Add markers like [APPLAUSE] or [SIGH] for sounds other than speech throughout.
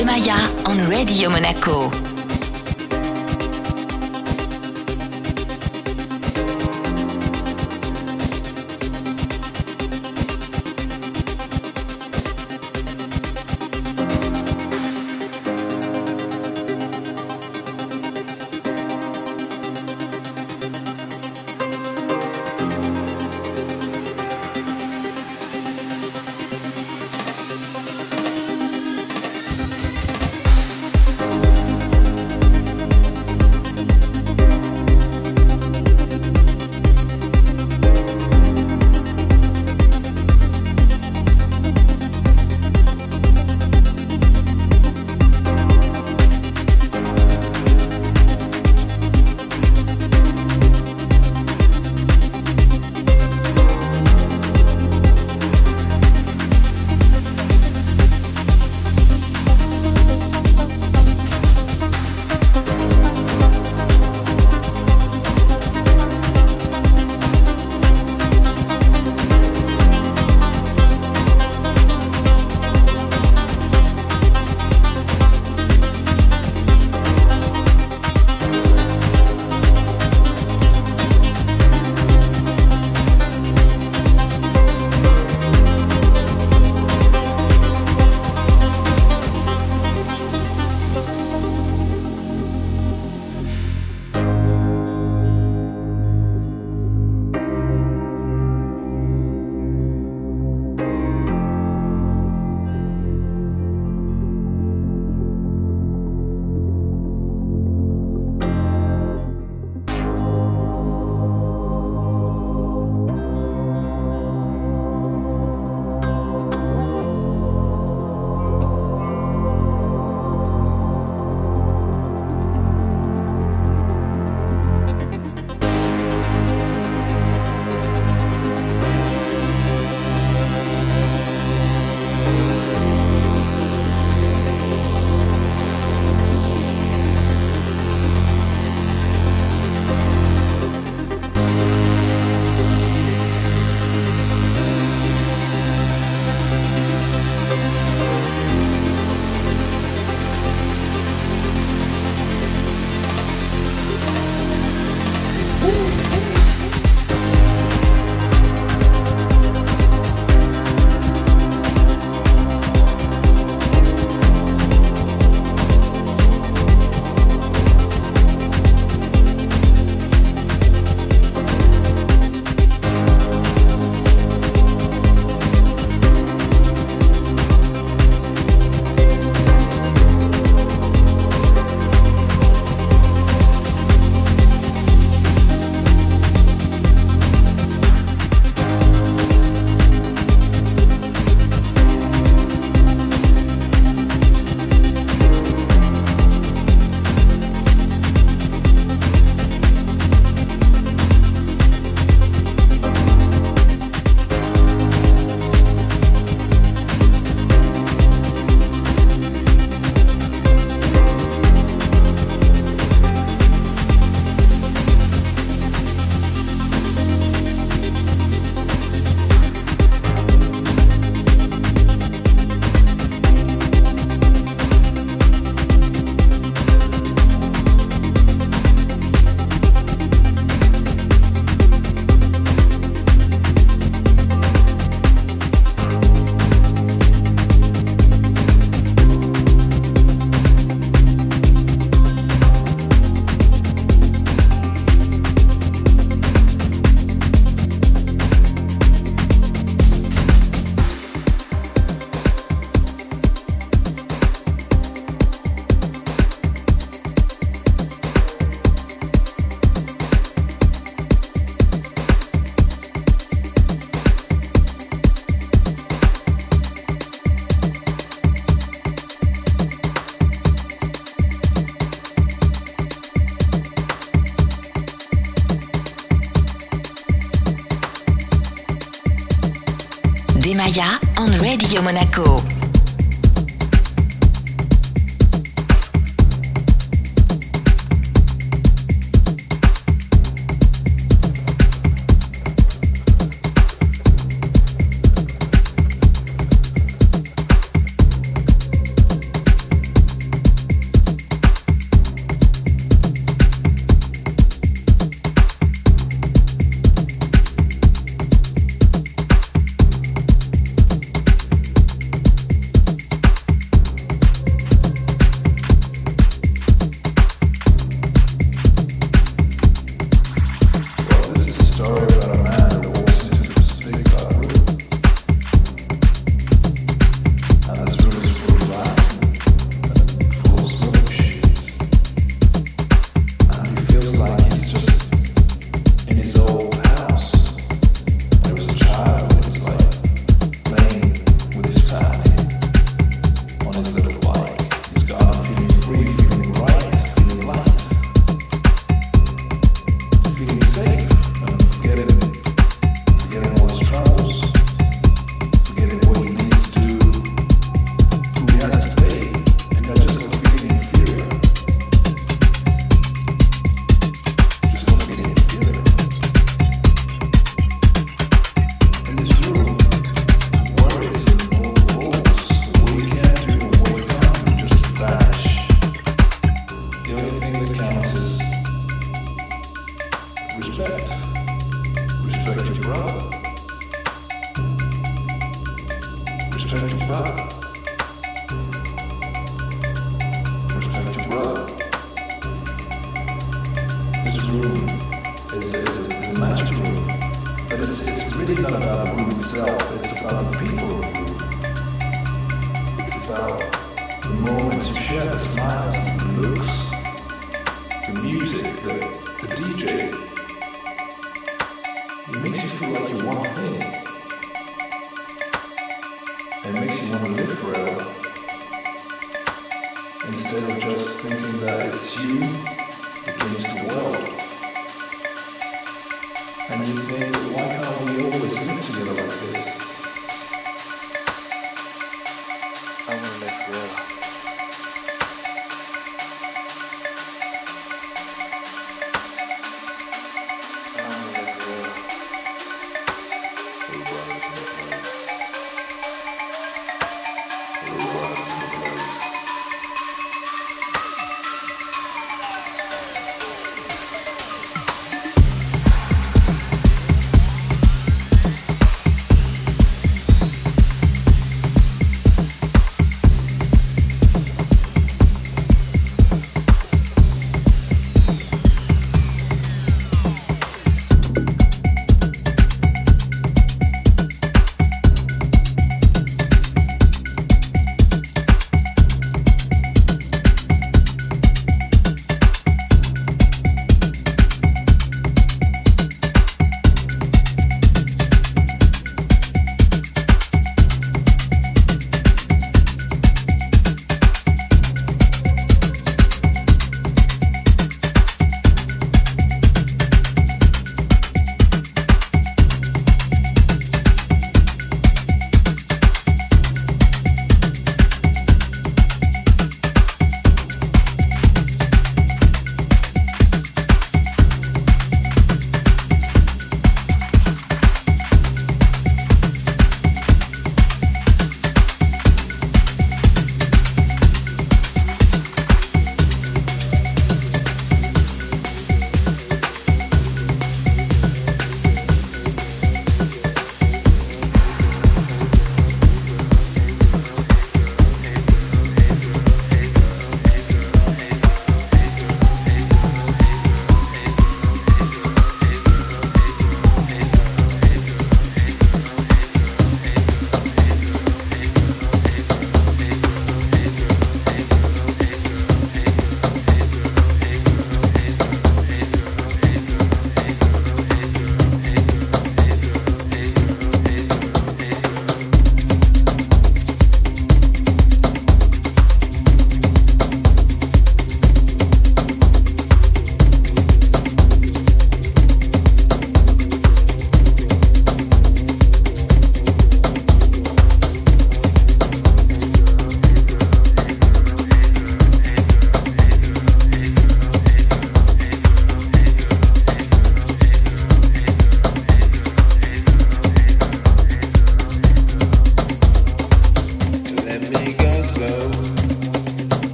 Demaya on Radio Monaco. Radio Monaco. under the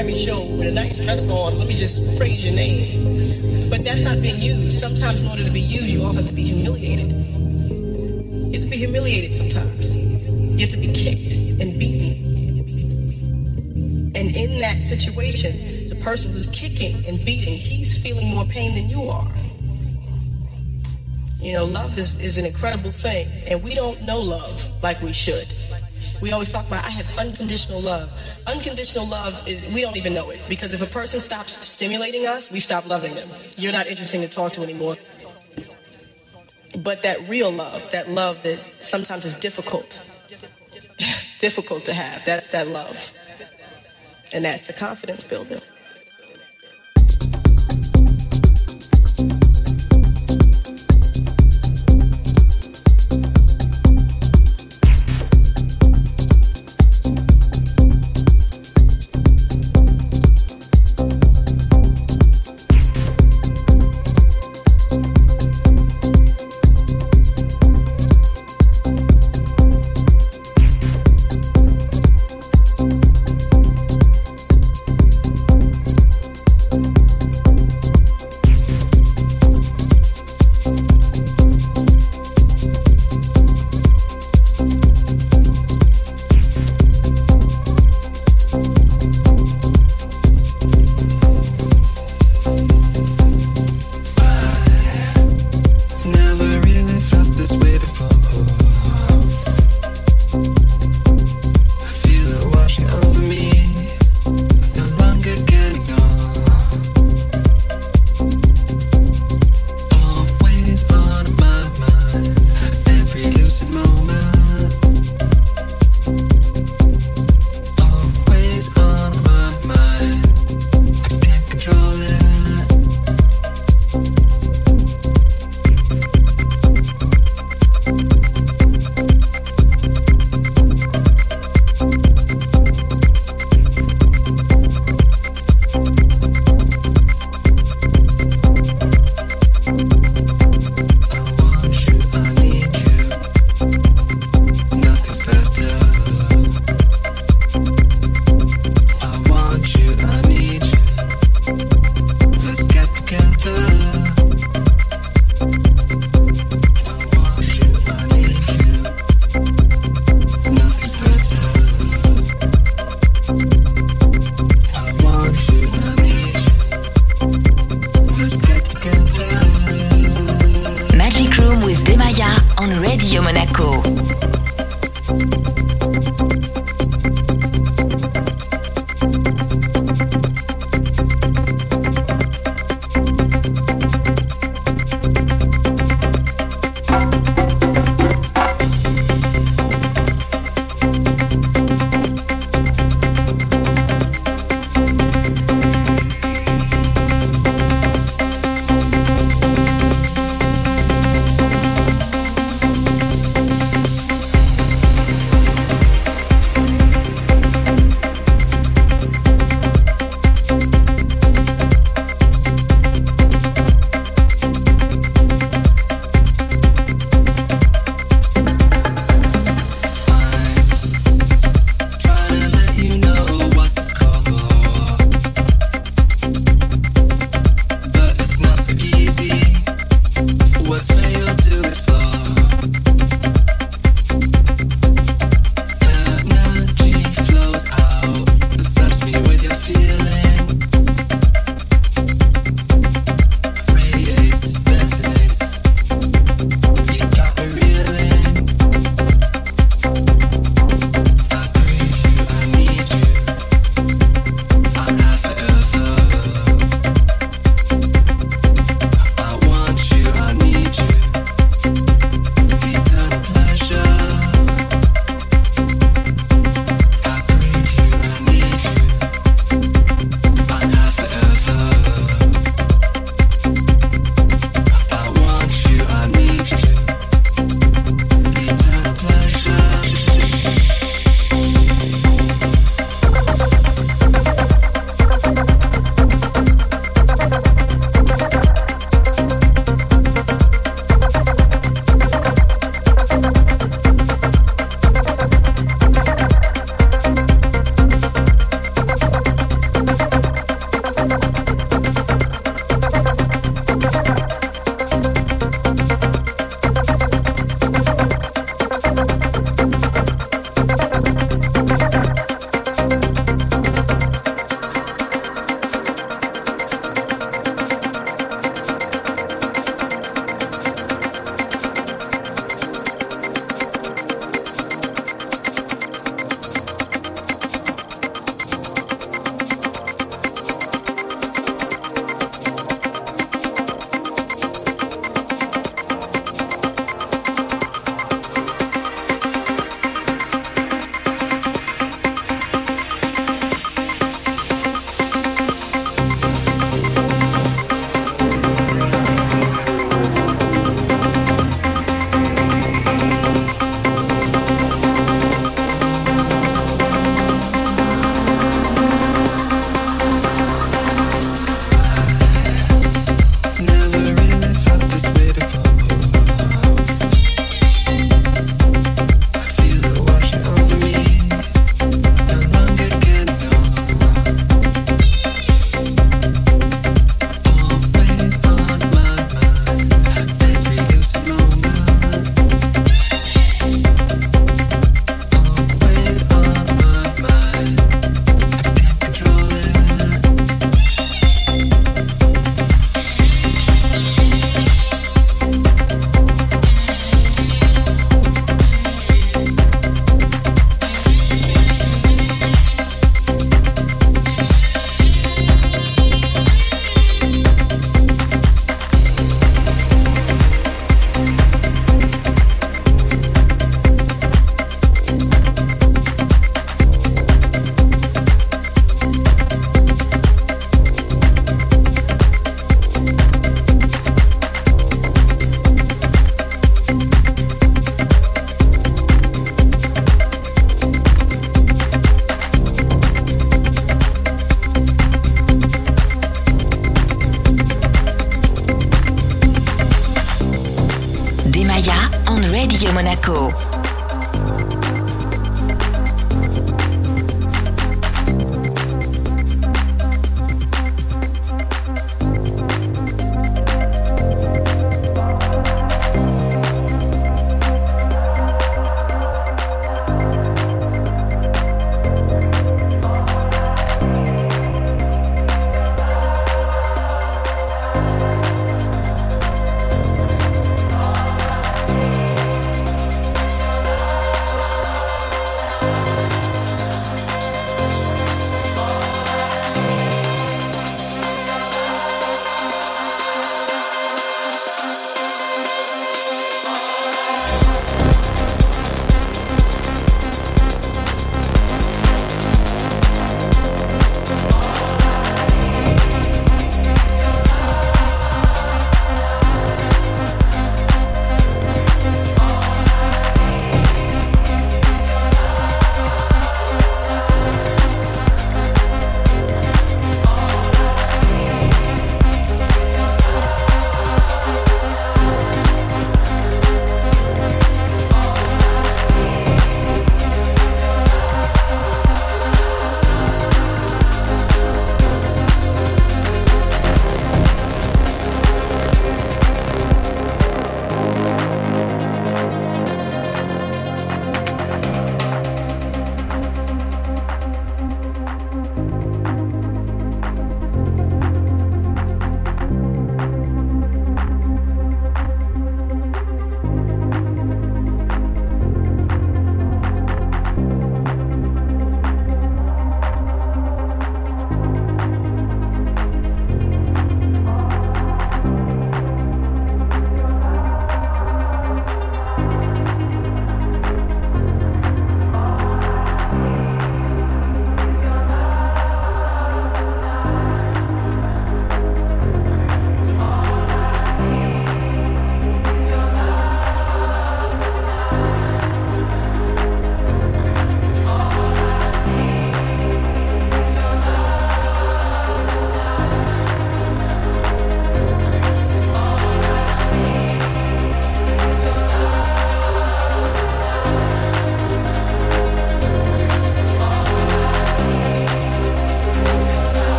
Grammy show with a nice dress on. Let me just praise your name. But that's not being used. Sometimes in order to be used, you also have to be humiliated. You have to be humiliated sometimes. You have to be kicked and beaten. And in that situation, the person who's kicking and beating, he's feeling more pain than you are. You know, love is, is an incredible thing, and we don't know love like we should. We always talk about, I have unconditional love. Unconditional love is, we don't even know it, because if a person stops stimulating us, we stop loving them. You're not interesting to talk to anymore. But that real love, that love that sometimes is difficult, [LAUGHS] difficult to have, that's that love. And that's a confidence builder.